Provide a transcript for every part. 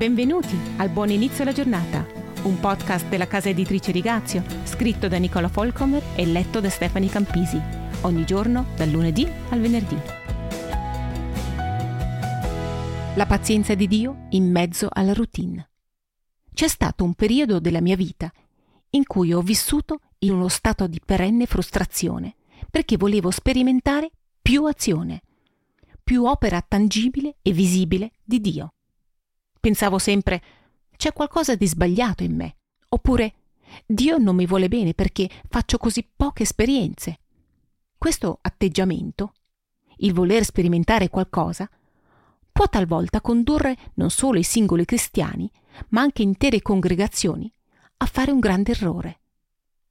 Benvenuti al Buon Inizio alla Giornata, un podcast della casa editrice Rigazio, scritto da Nicola Folcomer e letto da Stefani Campisi, ogni giorno dal lunedì al venerdì. La pazienza di Dio in mezzo alla routine. C'è stato un periodo della mia vita in cui ho vissuto in uno stato di perenne frustrazione, perché volevo sperimentare più azione, più opera tangibile e visibile di Dio. Pensavo sempre c'è qualcosa di sbagliato in me, oppure Dio non mi vuole bene perché faccio così poche esperienze. Questo atteggiamento, il voler sperimentare qualcosa, può talvolta condurre non solo i singoli cristiani, ma anche intere congregazioni a fare un grande errore.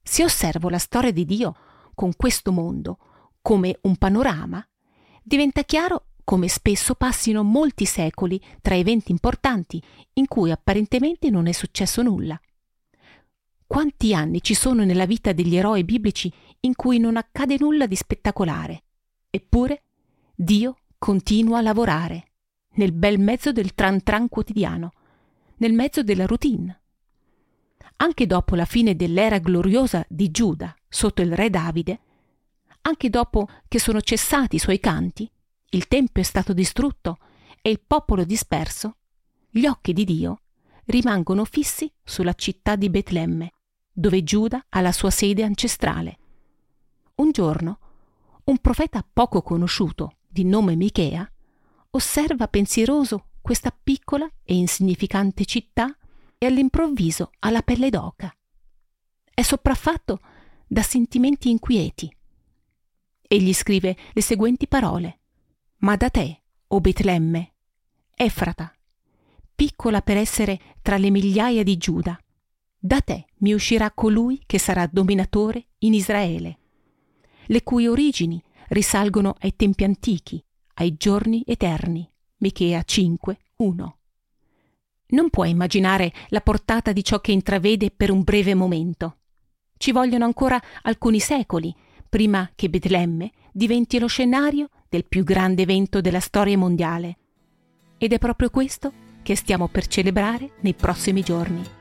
Se osservo la storia di Dio con questo mondo come un panorama, diventa chiaro come spesso passino molti secoli tra eventi importanti in cui apparentemente non è successo nulla. Quanti anni ci sono nella vita degli eroi biblici in cui non accade nulla di spettacolare? Eppure Dio continua a lavorare, nel bel mezzo del tran tran quotidiano, nel mezzo della routine. Anche dopo la fine dell'era gloriosa di Giuda sotto il re Davide, anche dopo che sono cessati i suoi canti, il Tempio è stato distrutto e il popolo disperso, gli occhi di Dio rimangono fissi sulla città di Betlemme, dove Giuda ha la sua sede ancestrale. Un giorno, un profeta poco conosciuto, di nome Michea, osserva pensieroso questa piccola e insignificante città e all'improvviso ha la pelle d'oca. È sopraffatto da sentimenti inquieti. Egli scrive le seguenti parole. Ma da te, o Betlemme, Efrata, piccola per essere tra le migliaia di Giuda, da te mi uscirà colui che sarà dominatore in Israele, le cui origini risalgono ai tempi antichi, ai giorni eterni. Michea 5, 1. Non puoi immaginare la portata di ciò che intravede per un breve momento. Ci vogliono ancora alcuni secoli prima che Betlemme diventi lo scenario del più grande evento della storia mondiale. Ed è proprio questo che stiamo per celebrare nei prossimi giorni.